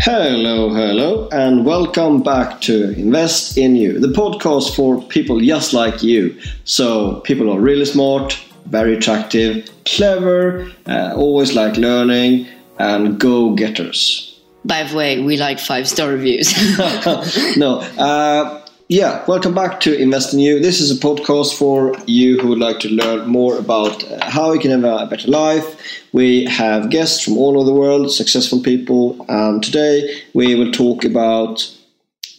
Hello, hello, and welcome back to Invest in You, the podcast for people just like you. So, people are really smart, very attractive, clever, uh, always like learning, and go getters. By the way, we like five star reviews. no, uh, yeah, welcome back to Invest in You. This is a podcast for you who would like to learn more about uh, how you can have a better life. We have guests from all over the world, successful people, and today we will talk about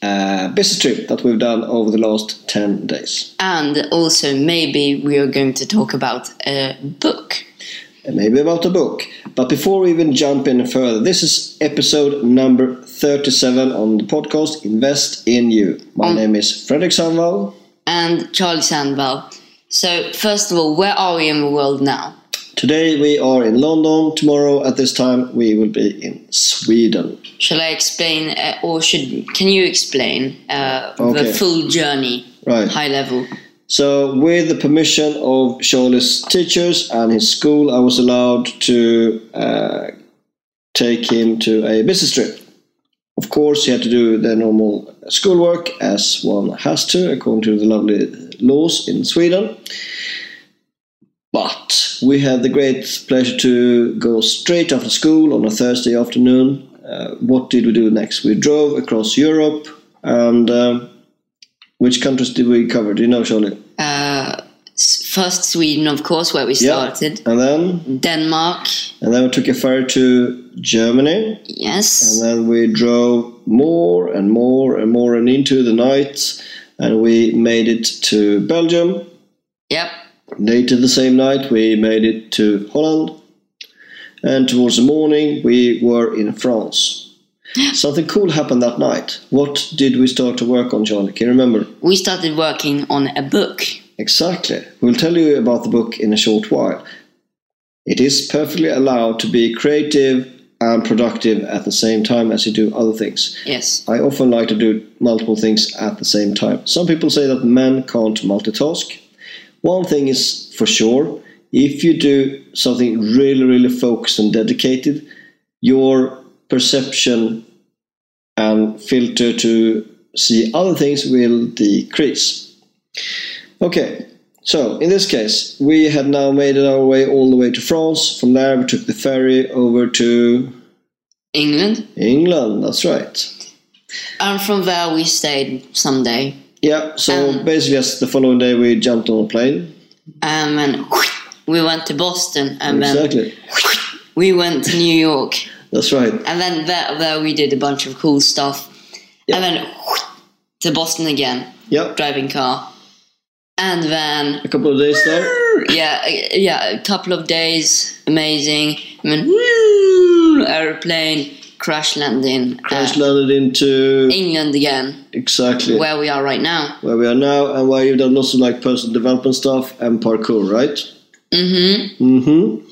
a business trip that we've done over the last 10 days. and also, maybe we are going to talk about a book. maybe about a book. But before we even jump in further, this is episode number 37 on the podcast Invest in You. My Mm. name is Fredrik Sandvall. And Charlie Sandwell. So, first of all, where are we in the world now? Today we are in London. Tomorrow at this time we will be in Sweden. Shall I explain, uh, or should can you explain uh, Okay. the full journey, Right. high level? So, with the permission of Charlie's teachers and his school, I was allowed to uh, take him to a business trip. Of course, he had to do the normal schoolwork as one has to, according to the lovely laws in Sweden. But we had the great pleasure to go straight after school on a Thursday afternoon. Uh, what did we do next? We drove across Europe, and um which countries did we cover? Do you know, Charlie? Uh, first, Sweden, of course, where we Yeah. started. And then, Denmark, and then we took a ferry to Germany, yes. and then we drove more and more and more and into the night, and we made it to Belgium. Yep. Later the same night, we made it to Holland, and towards the morning, we were in France. Something cool happened that night. What did we start to work on, Charlie? Can you remember? We started working on a book. Exactly. We'll tell you about the book in a short while. It is perfectly allowed to be creative and productive at the same time as you do other things. Yes. I often like to do multiple things at the same time. Some people say that men can't multitask. One thing is for sure if you do something really, really focused and dedicated, your perception and filter to see other things will decrease. Okay, so in this case, we had now made our way all the way to France. From there, we took the ferry over to England. England. That's right. And from there, we stayed someday. Yeah, so Um, basically, yes, the following day we jumped on a plane. Um, and we went to Boston. And then we went to New York. That's right. And then there, there we did a bunch of cool stuff. And then to Boston again, Yeah, driving car. And then, a couple of days there. yeah, yeah, a couple of days, amazing. And then, airplane, crash landing, Crash uh, landed into England again, exactly where, we are right now. Where we are now, and where you've done lots of like personal development stuff and parkour, right? Mm-hmm. Mm-hmm.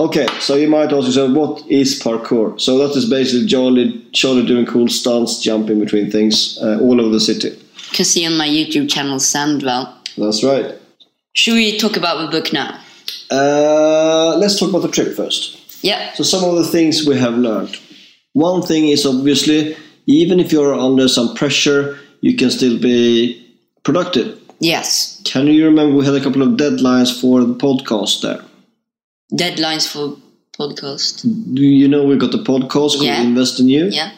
Okay, so you might ask yourself, what is parkour? So that is basically Charlie, Charlie doing cool stunts, jumping between things uh, all over the city. You Can see on my YouTube channel, Sandwell. That's right. Should we talk about the book now? Uh, let's talk about the trip first. Yeah. So some of the things we have learned. One thing is obviously, even if you're under some pressure, you can still be productive. Yes. Can you remember we had a couple of deadlines for the podcast there? Deadlines for podcast. Do you know we got the podcast called Yeah. Invest in You? Yeah.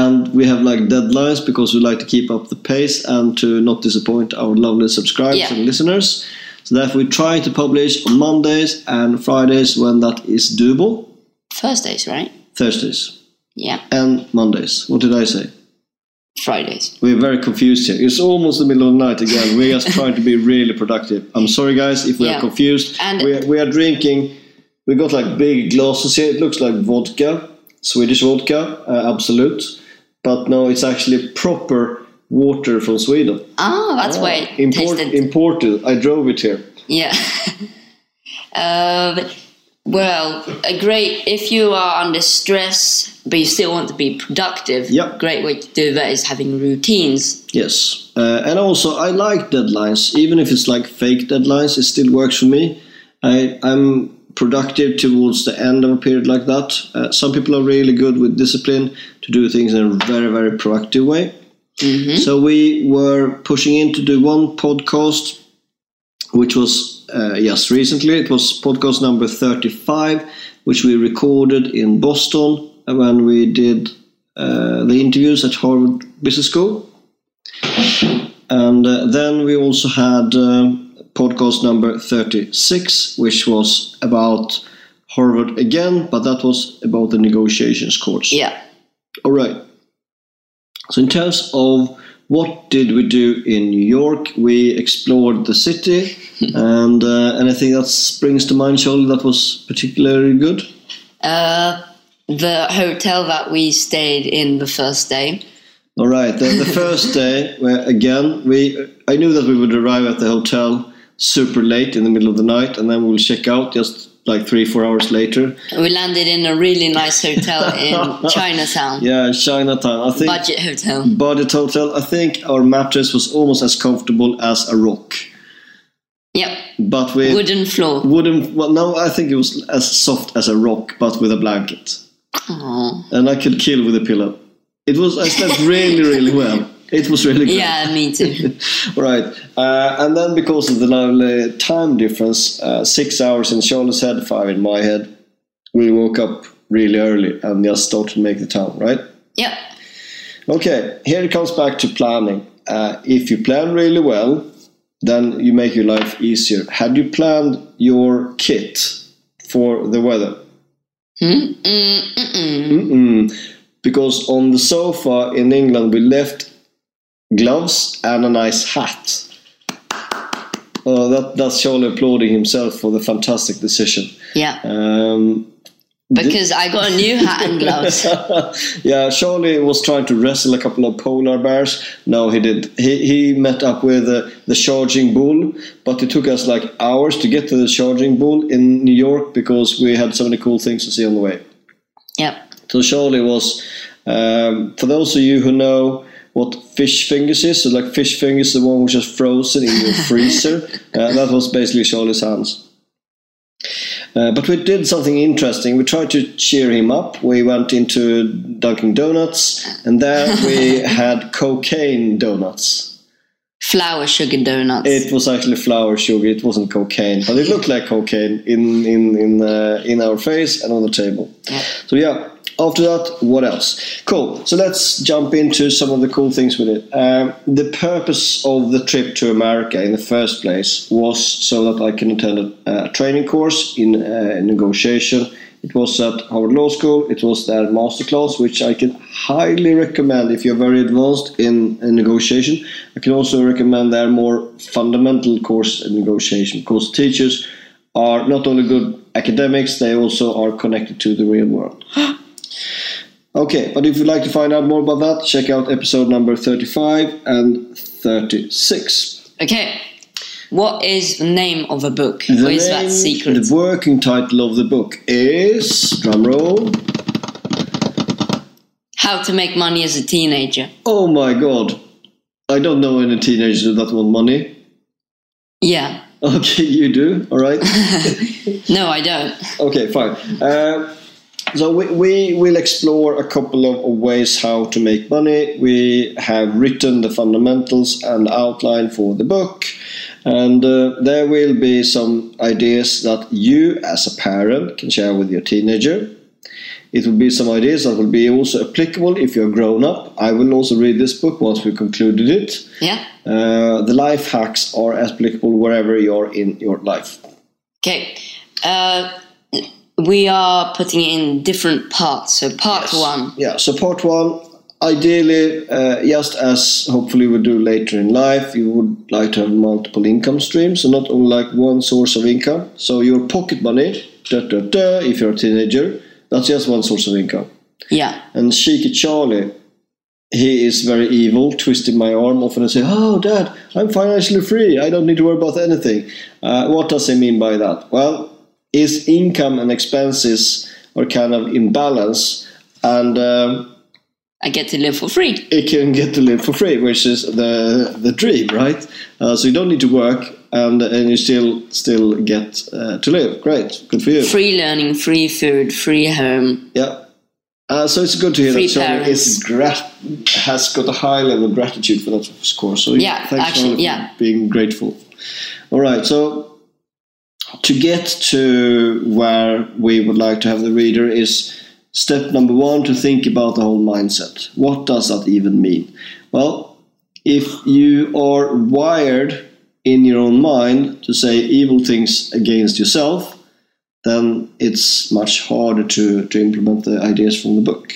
And we have like deadlines because we like to keep up the pace and to not disappoint our lovely subscribers Yeah. and listeners. So therefore we try to publish on Mondays and Fridays when that is doable. Thursdays, right? Thursdays Yeah. and Mondays. What did I say? Fridays. We're very confused here. It's almost the middle of the night again. We're just trying to be really productive. I'm sorry, guys, if we Yeah. are confused. And- we, are, we are drinking, we got like big glasses here. It looks like vodka, Swedish vodka, uh, Absolut. But now it's actually proper water from Sweden. Oh, that's why it Import. Imported. I drove it here. yeah. uh, well, a great if you are under stress, but you still want to be productive. Yep. Great way to do that is having routines. Yes. Uh, and also, I like deadlines. Even if it's like fake deadlines, it still works for me. I, I'm productive towards the end of a period like that. Uh, some people are really good with discipline to do things in a very, very proactive way. So we were pushing in to do one podcast, which was uh, yes recently. It was podcast number thirty-five, which we recorded in Boston when we did uh, the interviews at Harvard Business School, and uh, then we also had uh, podcast number thirty-six, which was about Harvard again, but that was about the negotiations course. Yeah. All right. So, in terms of what did we do in New York, we explored the city, and uh, anything that springs to mind, Charlie, that was particularly good. Uh, the hotel that we stayed in the first day. All right. The, the first day, where again, we I knew that we would arrive at the hotel super late in the middle of the night, and then we'll check out just like three, four hours later. We landed in a really nice hotel in Chinatown. Yeah, Chinatown. I think Budget hotel. budget hotel. I think our mattress was almost as comfortable as a rock, Yep. but with Wooden floor. wooden. Well, no, I think it was as soft as a rock, but with a blanket, Aw. and I could kill with a pillow. It was. I slept really, really well. It was really good. Yeah, me too. Right, uh, and then because of the lovely time difference, uh, six hours in Charlotte's head, five in my head, we woke up really early and just started to make the town. Right. Yep. Okay, here it comes back to planning. Uh, if you plan really well, then you make your life easier. Had you planned your kit for the weather? Hmm? Mm, mm-mm. Mm-mm. Because on the sofa in England, we left gloves and a nice hat. Uh, that, that's Charlie applauding himself for the fantastic decision. Yeah. Um, Because I got a new hat and gloves. yeah, Charlie was trying to wrestle a couple of polar bears. No, he did. He he met up with uh, the charging bull, but it took us like hours to get to the charging bull in New York because we had so many cool things to see on the way. Yep. So Charlie was, um, for those of you who know what fish fingers is, so like fish fingers, the one which is frozen in your freezer. Uh, that was basically Charlie's hands. Uh, but we did something interesting. We tried to cheer him up. We went into Dunkin' Donuts, and there we had cocaine donuts. Flour sugar donuts. It was actually flour sugar. It wasn't cocaine, but it looked like cocaine in in in uh, in our face and on the table. So yeah. After that, what else? Cool. So let's jump into some of the cool things with it. Um, the purpose of the trip to America in the first place was so that I can attend a, a training course in uh, negotiation. It was at Harvard Law School. It was their masterclass, which I can highly recommend if you're very advanced in, in negotiation. I can also recommend their more fundamental course in negotiation because teachers are not only good academics, they also are connected to the real world. Okay, but if you'd like to find out more about that, check out episode number 35 and 36. Okay. What is the name of the book? The or is name- that secret? The working title of the book is, drumroll, How to make money as a teenager. oh my god, I don't know any teenagers that want money. Yeah. Okay, you do, alright. No, I don't. Okay, fine. Uh, so we, we will explore a couple of ways how to make money. We have written the fundamentals and outline for the book, and uh, there will be some ideas that you, as a parent, can share with your teenager. It will be some ideas that will be also applicable if you're grown up. I will also read this book once we concluded it. Yeah. Uh, the life hacks are applicable wherever you're in your life. Okay. Uh, we are putting it in different parts. So part one. Yeah, so part one, ideally, uh, just as hopefully we do later in life, you would like to have multiple income streams, so not only like one source of income. So your pocket money, da, da, da, if you're a teenager, that's just one source of income. Yeah. And Cheeky Charlie, he is very evil, twisting my arm often and say, "Oh, Dad, I'm financially free. I don't need to worry about anything." Uh, what does he mean by that? Well, his income and expenses are kind of in balance, and um, I get to live for free. It can get to live for free, which is the the dream, right? Uh, so you don't need to work, and and you still still get uh, to live. Great, good for you. Free learning, free food, free home. Yeah. Uh, so it's good to hear Free that parents. is grat- has got a high level of gratitude for that, of course. So Yeah, thanks actually, Charlie, yeah. being grateful. All right, so to get to where we would like to have the reader is step number one to think about the whole mindset. What does that even mean? Well, if you are wired in your own mind to say evil things against yourself, then it's much harder to, to implement the ideas from the book.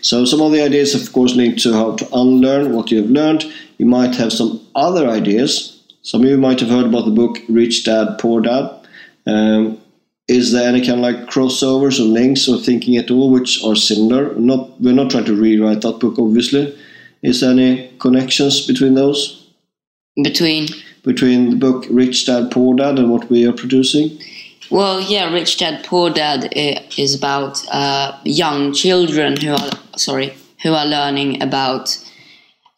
So some of the ideas, of course, link to how to unlearn what you have learned. You might have some other ideas. Some of you might have heard about the book Rich Dad Poor Dad. Um, is there any kind of like crossovers or links or thinking at all which are similar? Not we're not trying to rewrite that book, obviously. Is there any connections between those? Between, Between the book Rich Dad Poor Dad and what we are producing? well, yeah, Rich Dad Poor Dad is about uh, young children who are sorry who are learning about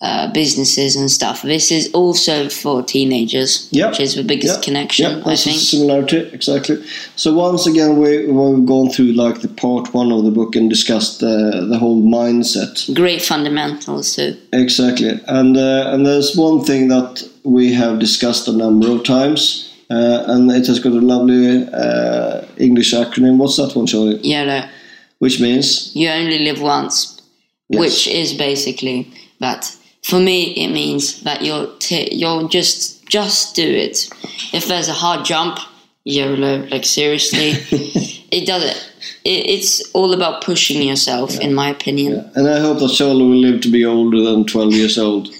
uh, businesses and stuff. This is also for teenagers, Yeah. which is the biggest Yeah, connection, I that's a think. similarity, exactly. So once again, we, we've gone through like the part one of the book and discussed the, the whole mindset. Great fundamentals too. Exactly, and uh, and there's one thing that we have discussed a number of times, uh, and it has got a lovely uh, English acronym. What's that one, Charlie? YOLO. Which means You only live once, Yes. which is basically that. For me, it means that you'll t- you're just just do it. If there's a hard jump, YOLO. Like seriously, it does it. it. It's all about pushing yourself, in my opinion. And I hope that Charlie will live to be older than 12 years old.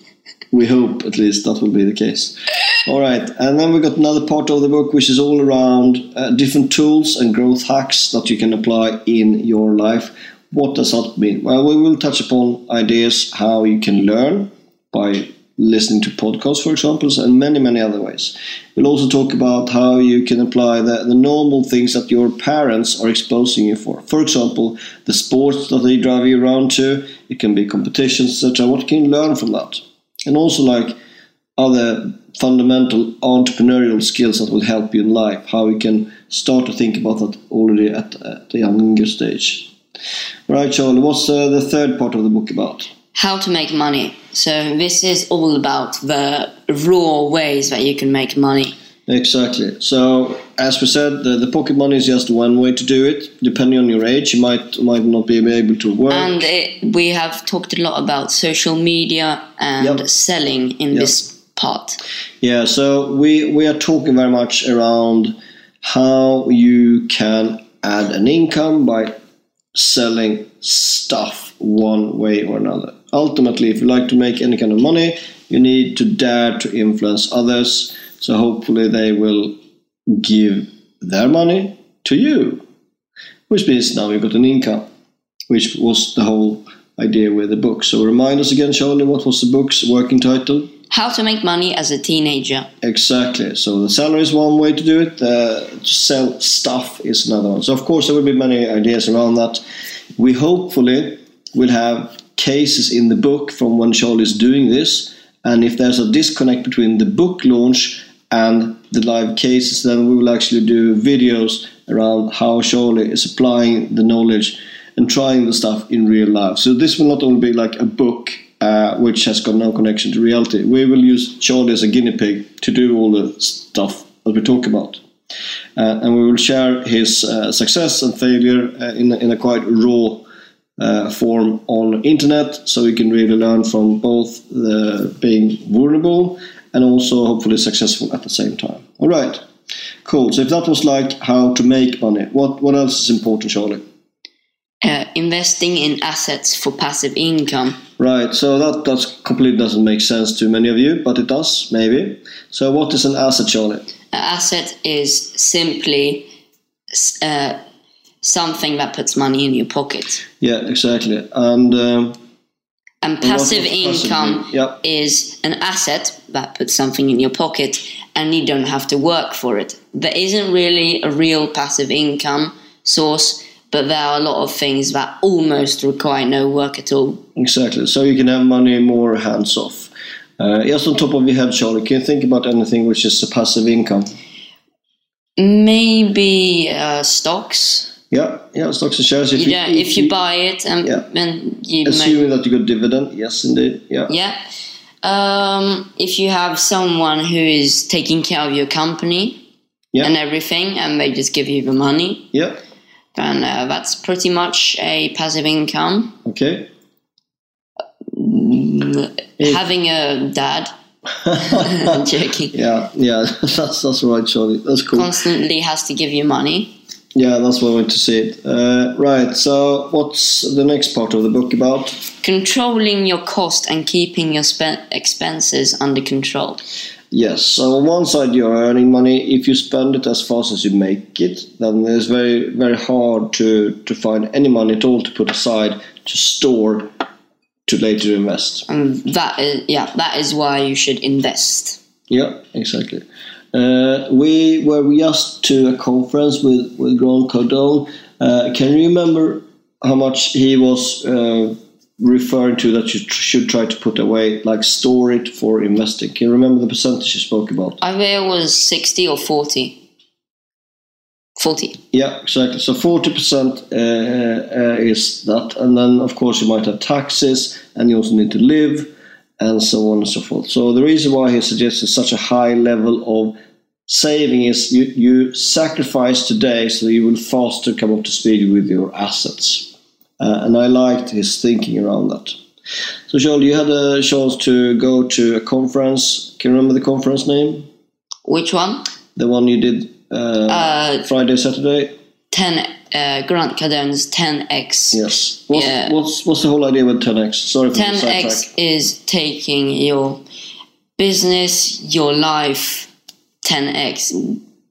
We hope, at least, that will be the case. All right, and then we got another part of the book which is all around uh, different tools and growth hacks that you can apply in your life. What does that mean? Well, we will touch upon ideas how you can learn by listening to podcasts, for example, and many, many other ways. We'll also talk about how you can apply the, the normal things that your parents are exposing you for. For example, the sports that they drive you around to, it can be competitions, etc. What can you learn from that? And also, like other fundamental entrepreneurial skills that will help you in life, how you can start to think about that already at, at a younger stage. Right, Charlie, what's uh, the third part of the book about? How to make money. So this is all about the raw ways that you can make money. Exactly. So, as we said, the, the pocket money is just one way to do it. Depending on your age, you might might not be able to work. And it, we have talked a lot about social media and Yep. selling in Yep. this part. Yeah, so we, we are talking very much around how you can add an income by selling stuff one way or another. Ultimately, if you like to make any kind of money, you need to dare to influence others. So hopefully they will give their money to you, which means now you've got an income, which was the whole idea with the book. So remind us again, Charlie, what was the book's working title? How to make money as a teenager. Exactly. So the salary is one way to do it. Uh, to sell stuff is another one. So of course there will be many ideas around that. We hopefully will have cases in the book from when Charlie is doing this. And if there's a disconnect between the book launch and the live cases, then we will actually do videos around how Charlie is applying the knowledge and trying the stuff in real life. So this will not only be like a book uh, which has got no connection to reality. We will use Charlie as a guinea pig to do all the stuff that we talk about. Uh, and we will share his uh, success and failure uh, in, in a quite raw form on internet so we can really learn from both being vulnerable and also hopefully successful at the same time. All right, cool. So if that was like how to make money, what, what else is important, Charlie? Uh, investing in assets for passive income. Right, so that that's completely doesn't make sense to many of you, but it does maybe. So, what is an asset, Charlie? An asset is simply uh, something that puts money in your pocket. Yeah, exactly. And um, And passive passive income? Yep. is an asset that puts something in your pocket and you don't have to work for it. There isn't really a real passive income source, but there are a lot of things that almost require no work at all. exactly. So you can have money more hands off. Uh, just on top of your head, Charlie, can you think about anything which is a passive income? Maybe uh, stocks. Yeah, yeah, stocks and shares. If Yeah, if you buy it and, Yeah. and you make assuming that you got dividend, yes, indeed. Yeah, Yeah. Um, if you have someone who is taking care of your company Yeah. and everything, and they just give you the money, yeah. Then uh, that's pretty much a passive income. Okay. Having a dad, I'm joking, Yeah, yeah, that's that's right, Charlie. That's cool. constantly has to give you money. Yeah, that's what I want to see it. Uh, right. So, what's the next part of the book about? Controlling your cost and keeping your expenses under control. Yes. So on one side, you're earning money. If you spend it as fast as you make it, then it's very very hard to to find any money at all to put aside to store to later invest. And that is, yeah, that is why you should invest. Yeah, exactly. Uh, we were just to a conference with with Grant Cardone. Uh, can you remember how much he was uh, referring to that you tr- should try to put away, like store it for investing? Can you remember the percentage you spoke about? I think it was 60 or 40. 40. Yeah, exactly. So forty percent uh, uh, is that, and then of course you might have taxes, and you also need to live, and so on and so forth. So the reason why he suggested such a high level of saving is you, you sacrifice today, so you will faster come up to speed with your assets. Uh, and I liked his thinking around that. So, Joel, you had a chance to go to a conference. Can you remember the conference name? Which one? The one you did uh, Uh, Friday, Saturday. 10, uh, Grant Cardone's 10x. Yes. What's, Yeah. what's what's the whole idea with 10x? Sorry for the 10x is taking your business, your life, 10x,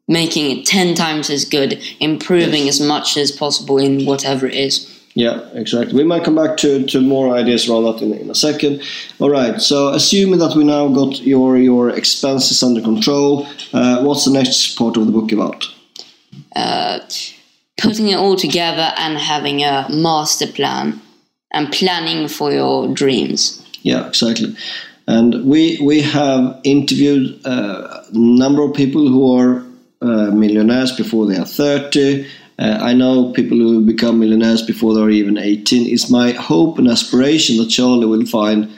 making it 10 times as good, improving as much as possible in whatever it is. Yeah, exactly. We might come back to, to more ideas around that in, in a second. All right. So, assuming that we now got your your expenses under control, uh, what's the next part of the book about? Uh, putting it all together and having a master plan and planning for your dreams. Yeah, exactly. And we we have interviewed uh, a number of people who are uh, millionaires before they are thirty. Uh, I know people who become millionaires before they're even eighteen. It's my hope and aspiration that Charlie will find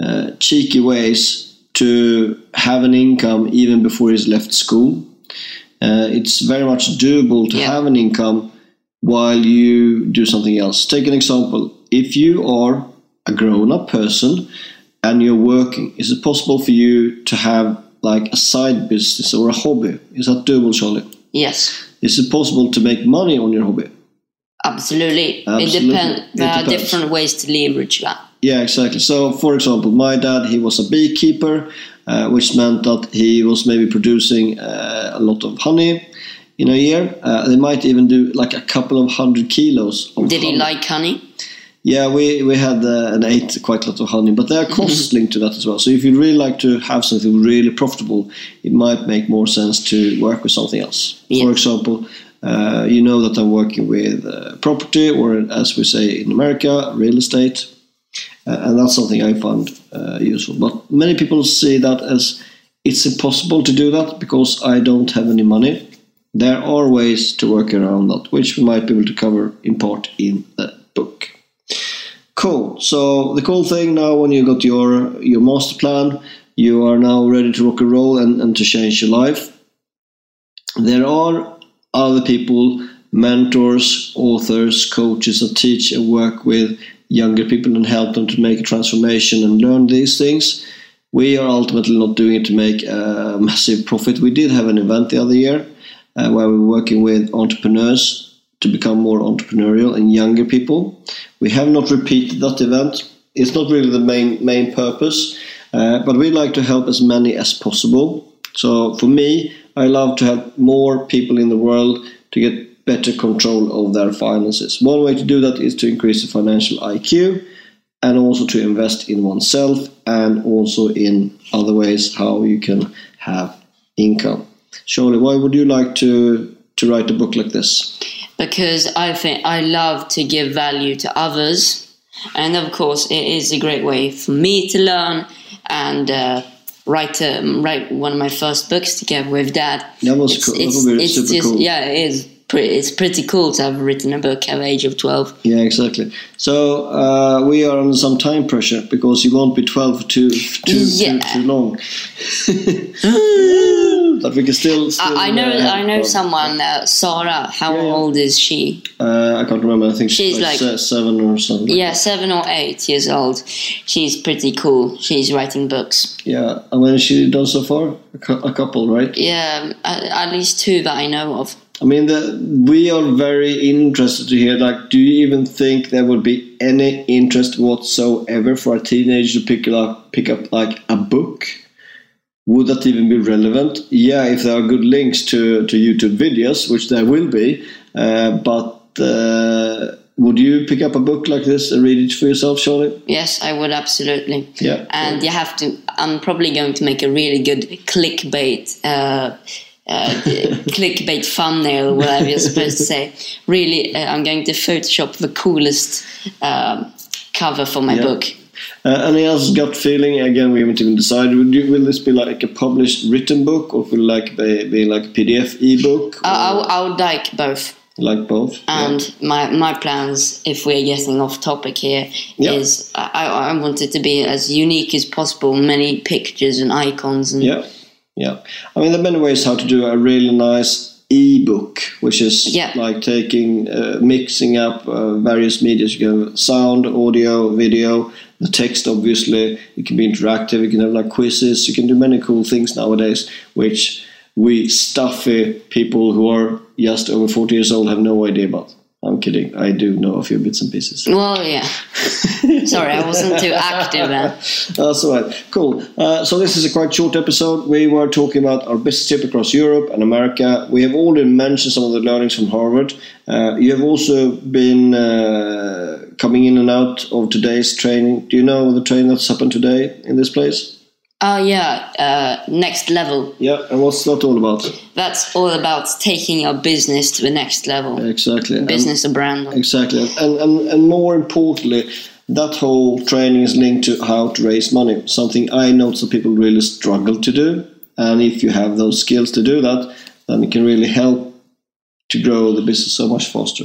uh, cheeky ways to have an income even before he's left school. Uh, it's very much doable to Yeah. have an income while you do something else. Take an example. If you are a grown up person and you're working, is it possible for you to have like a side business or a hobby? Is that doable, Charlie? Yes. Is it possible to make money on your hobby? Absolutely. It Absolutely. depends. There are depends. different ways to leverage that. Yeah, exactly. So, for example, my dad he was a beekeeper, uh, which meant that he was maybe producing uh, a lot of honey in a year. Uh, they might even do like a couple of hundred kilos. Of Did he like honey? Yeah, we we had uh, and ate quite a lot of honey, but there are costs linked to that as well. So if you really like to have something really profitable, it might make more sense to work with something else. Yeah. For example, uh, you know that I'm working with uh, property, or as we say in America, real estate, uh, and that's something I find uh, useful. But many people see that as it's impossible to do that because I don't have any money. There are ways to work around that, which we might be able to cover in part in the book. Cool. So the cool thing now, when you got your your master plan, you are now ready to rock and roll and, and to change your life. There are other people, mentors, authors, coaches that teach and work with younger people and help them to make a transformation and learn these things. We are ultimately not doing it to make a massive profit. We did have an event the other year uh, where we were working with entrepreneurs to become more entrepreneurial and younger people. We have not repeated that event. It's not really the main main purpose, uh, but we like to help as many as possible. So for me, I love to help more people in the world to get better control of their finances. One way to do that is to increase the financial IQ and also to invest in oneself and also in other ways how you can have income. Surely, why would you like to to write a book like this? Because I think I love to give value to others, and of course, it is a great way for me to learn and uh, write um, write one of my first books together with Dad. That was It's- cool. It's- it's super just- cool. Yeah, it is. Pretty, it's pretty cool to have written a book at the age of twelve. Yeah, exactly. So uh, we are under some time pressure because you won't be 12 for too, too, Yeah. too, too long. but we can still. still I, I know. uh, I know someone, uh, Sarah. How Yeah, yeah. old is she? Uh, I can't remember. I think She's like- se- seven or something. Yeah, seven or eight years old. She's pretty cool. She's writing books. Yeah. And when has she done so far? A, cou- a couple, right? Yeah, at least two that I know of. I mean, the, we are very interested to hear. Like, do you even think there would be any interest whatsoever for a teenager to pick up, pick up like a book? Would that even be relevant? Yeah, if there are good links to, to YouTube videos, which there will be. Uh, but uh, would you pick up a book like this and read it for yourself, Charlie? Yes, I would absolutely. Yeah. And you have to. I'm probably going to make a really good clickbait. Uh, uh, clickbait thumbnail, whatever you're supposed to say. Really, uh, I'm going to Photoshop the coolest um, cover for my Yeah. book. Uh, any else gut feeling? Again, we haven't even decided. Will, you, will this be like a published written book, or will it like be, be like a PDF ebook? I, I, would- I like both. like both? And my, my plans, if we're getting off topic here, is Yeah. I, I I want it to be as unique as possible. Many pictures and icons and Yeah, yeah. I mean, there are many ways how to do a really nice ebook, which is Yeah. like taking, uh, mixing up uh, various media. You can have sound, audio, video, the text. Obviously, it can be interactive. You can have like quizzes. You can do many cool things nowadays, which we stuffy people who are just over forty years old have no idea about. I'm kidding. I do know a few bits and pieces. well, yeah. Sorry, I wasn't too active then. That's all right. Cool. Uh, so this is a quite short episode. We were talking about our business trip across Europe and America. We have already mentioned some of the learnings from Harvard. Uh, you have also been uh, coming in and out of today's training. Do you know the training that's happened today in this place? Oh yeah, uh, next level. Yeah. And what's that all about? That's all about taking your business to the next level. Exactly. And- Business a brand. Exactly, and, and and more importantly, that whole training is linked to how to raise money. Something I know that people really struggle to do, and if you have those skills to do that, then it can really help to grow the business so much faster.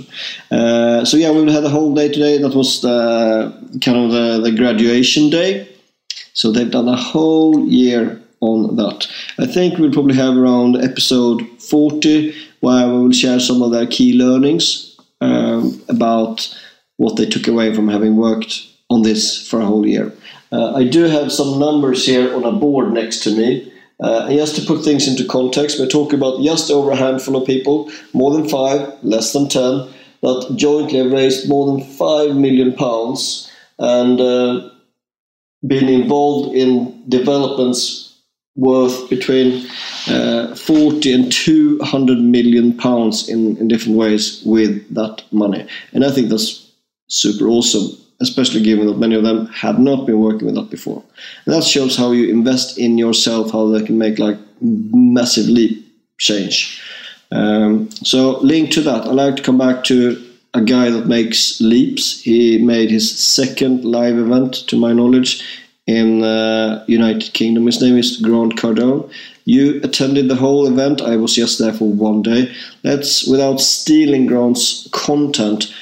Uh, so yeah, we had a whole day today. That was the kind of the, the graduation day. So they've done a whole year on that. I think we'll probably have around episode 40 where we will share some of their key learnings um, about what they took away from having worked on this for a whole year. Uh, I do have some numbers here on a board next to me. Uh, just to put things into context, we're talking about just over a handful of people, more than five, less than ten, that jointly have raised more than five million pounds and uh, been involved in developments worth between uh, 40 and 200 million pounds in, in different ways with that money. And I think that's super awesome, especially given that many of them had not been working with that before. And that shows how you invest in yourself, how they can make like massive leap change. Um, so, link to that. I'd like to come back to a guy that makes leaps. He made his second live event, to my knowledge, in uh, United Kingdom. His name is Grant Cardone. You attended the whole event. I was just there for one day. Let's, without stealing Grant's content,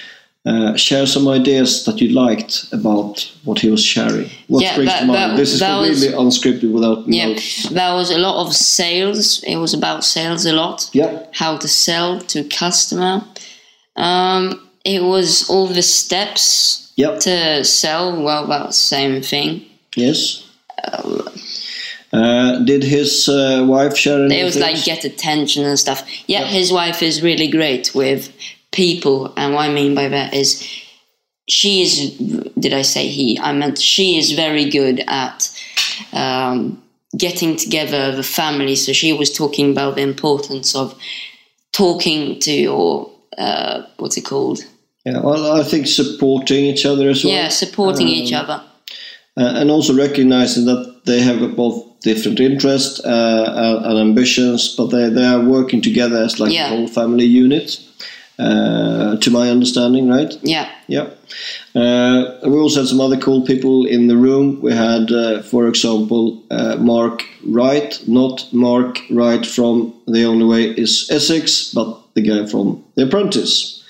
uh, share some ideas that you liked about what he was sharing. What Yeah, springs to mind? that- this is that was- completely unscripted without Yeah, notes. there was a lot of sales. It was about sales a lot. Yeah. How to sell to customer. Um, it was all the steps Yep. to sell. Well, about the same thing. Yes. Uh, did his uh, wife share anything? It was like get attention and stuff. Yeah, his wife is really great with people, and what I mean by that is she is. Did I say he? I meant she is very good at um, getting together the family. So she was talking about the importance of talking to your uh, what's it called? Yeah, well, I think supporting each other as well. Yeah, supporting each other. Uh, and also recognizing that they have both different interests uh, and, and ambitions, but they, they are working together as like Yeah. a whole family unit. uh, to my understanding, right? Yeah. Yeah. Uh, we also had some other cool people in the room. We had, uh, for example, uh, Mark Wright, not Mark Wright from The Only Way is Essex, but the guy from The Apprentice.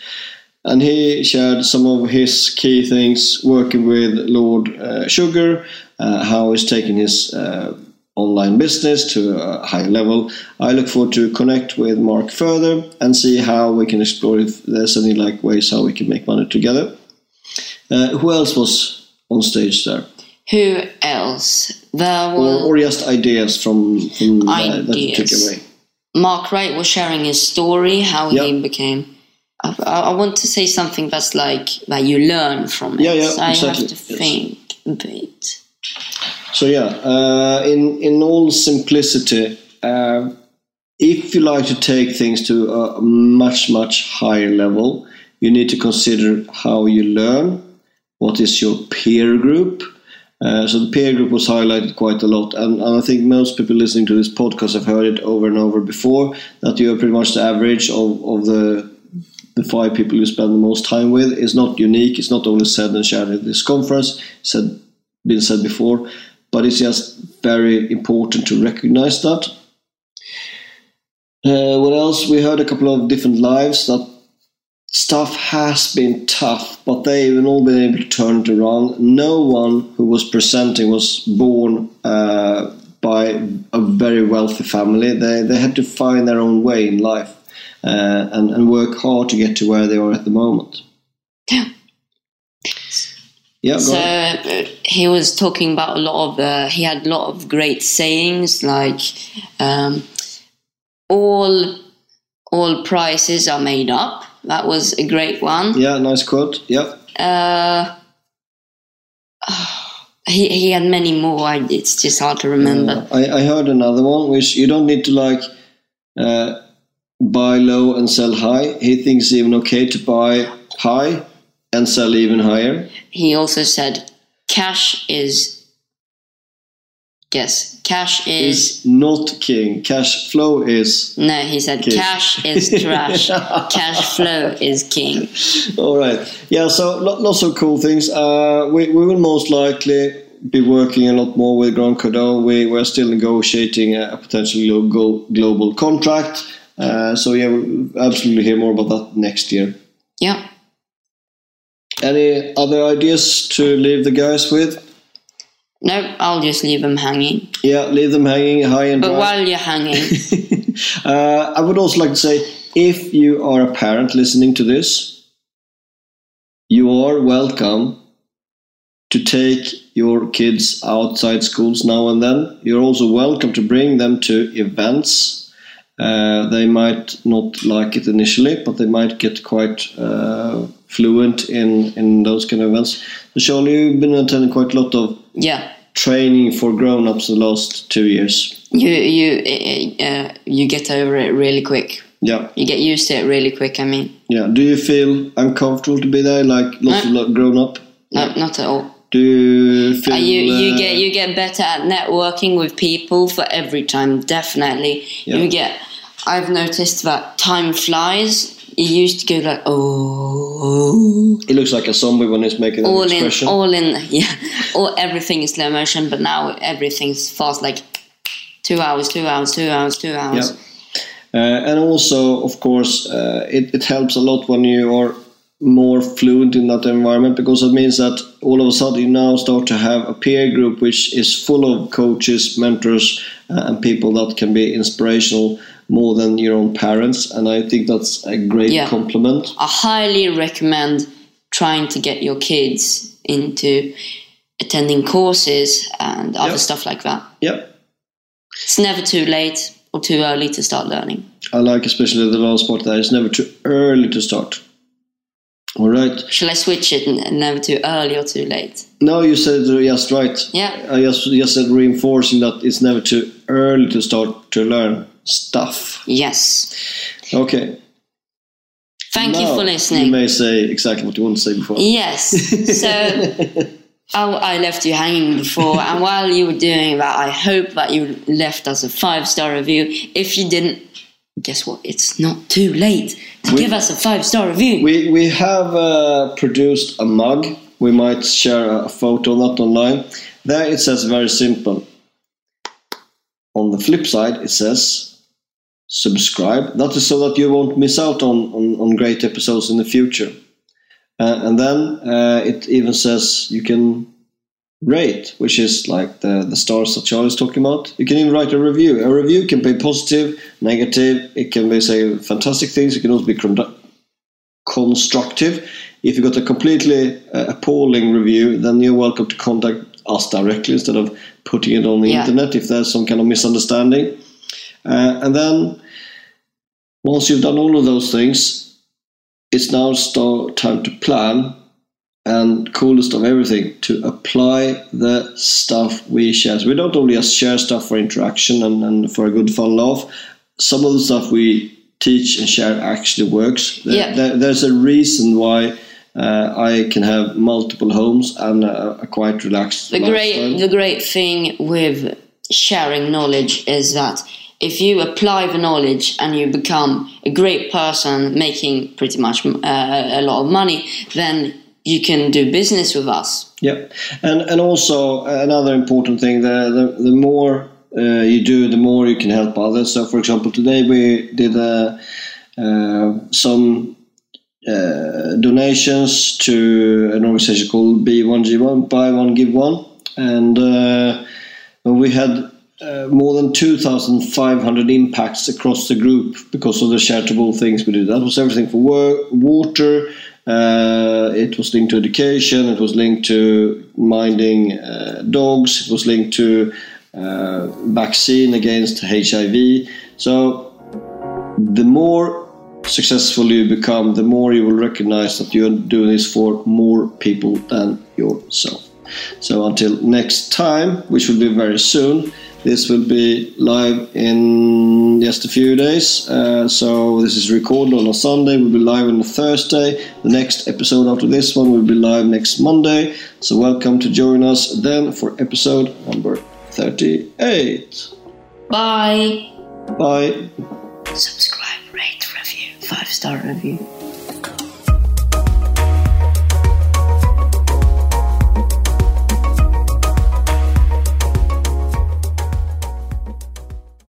And he shared some of his key things working with Lord uh, Sugar, uh, how he's taking his uh, online business to a higher level. I look forward to connect with Mark further and see how we can explore if there's any like ways how we can make money together. Uh, who else was on stage there? Who else? There Or, or just ideas from, from uh, that you took away? Mark Wright was sharing his story, how Yeah. he became. I, I want to say something that's like that you learn from it. Yeah, yeah, so I exactly, have to yes. think a bit. So yeah, uh, in in all simplicity, uh, if you like to take things to a much much higher level, you need to consider how you learn. What is your peer group? Uh, so the peer group was highlighted quite a lot, and, and I think most people listening to this podcast have heard it over and over before. That you are pretty much the average of, of the the five people you spend the most time with is not unique. It's not only said and shared at this conference. Said been said before, but it's just very important to recognize that. Uh, what else? We heard a couple of different lives that stuff has been tough, but they've all been able to turn it around. No one who was presenting was born uh, by a very wealthy family. They, they had to find their own way in life uh, and, and work hard to get to where they are at the moment. Yeah. Yeah, go So ahead. uh, he was talking about a lot of. Uh, he had a lot of great sayings like, um, "All, all prices are made up." That was a great one. Yeah, nice quote. Yep. Uh, he he had many more. I, it's just hard to remember. Uh, I, I heard another one which you don't need to like uh, buy low and sell high. He thinks it's even okay to buy high and sell even higher. He also said, "Cash is." Yes, cash is. Is not king. Cash flow is. No, he said, King. "Cash is trash. cash flow is king." All right. Yeah. So lo- lots of cool things. Uh, we we will most likely be working a lot more with Grant Cardone. We we're still negotiating a potential global global contract. Uh, so yeah, we'll absolutely hear more about that next year. Yeah. Any other ideas to leave the guys with? No, I'll just leave them hanging. Yeah, leave them hanging high and But dry. while you're hanging, uh, I would also like to say if you are a parent listening to this, you are welcome to take your kids outside schools now and then. You're also welcome to bring them to events. Uh, they might not like it initially, but they might get quite uh, fluent in, in those kind of events. Sean, you've been attending quite a lot of yeah, training for grown-ups the last two years. you you uh, uh, you get over it really quick. Yeah, You get used to it really quick. I mean, yeah. Do you feel uncomfortable to be there, like lots of grown-up? no, not at all. Do you feel? Uh, you you uh, get you get better at networking with people for every time. Definitely, Yeah. you get. I've noticed that time flies. You used to go like oh, He looks like a zombie when he's making all in expression. all in yeah, all everything is slow motion. But now everything's fast. Like two hours, two hours, two hours, two hours. Yeah. Uh, and also, of course, uh, it, it helps a lot when you are more fluent in that environment because it means that all of a sudden you now start to have a peer group which is full of coaches, mentors, uh, and people that can be inspirational more than your own parents. And I think that's a great Yeah. compliment. I highly recommend trying to get your kids into attending courses and other Yeah. stuff like that. Yeah. It's never too late or too early to start learning. I like especially the last part there. It's never too early to start. All right. Shall I switch it? N- Never too early or too late. No, you said uh, just right. Yeah. I just, just said reinforcing that it's never too early to start to learn stuff. Yes. Okay. Thank you for listening. You may say exactly what you want to say before. Yes. So I, I left you hanging before, and while you were doing that, I hope that you left us a five star review. If you didn't, guess what? It's not too late to We- give us a five star review. We we have uh, produced a mug. We might share a photo of that online. There it says very simple. On the flip side, it says subscribe. That is so that you won't miss out on, on, on great episodes in the future. Uh, and then uh, it even says you can rate, which is like the, the stars that Charlie's talking about. You can even write a review. A review can be positive, negative, it can be, say, fantastic things, it can also be condu- constructive. If you got a completely uh, appalling review, then you're welcome to contact us directly instead of putting it on the Yeah. internet if there's some kind of misunderstanding. Uh, and then once you've done all of those things, it's now start time to plan and coolest of everything to apply the stuff we share. So we don't only just share stuff for interaction and, and for a good fun laugh. Some of the stuff we teach and share actually works. There- Yeah. there- there's a reason why uh, I can have multiple homes and a, a quite relaxed the lifestyle. great the great thing with sharing knowledge is that if you apply the knowledge and you become a great person making pretty much uh, a lot of money then you can do business with us Yeah, and and also another important thing: the the, the more uh, you do, the more you can help others. So, for example, today we did uh, uh, some uh, donations to an organization called B1G1, Buy One Give One, and uh, we had. Uh, more than 2,500 impacts across the group because of the charitable things we did. That was everything for work, water, uh, it was linked to education, it was linked to minding uh, dogs, it was linked to uh, vaccine against HIV. So the more successful you become, the more you will recognize that you're doing this for more people than yourself. So until next time, which will be very soon, this will be live in just a few days. Uh, so this is recorded on a Sunday. We'll be live on a Thursday. The next episode after this one will be live next Monday. So welcome to join us then for episode number 38. bye Bye. subscribe rate review five star review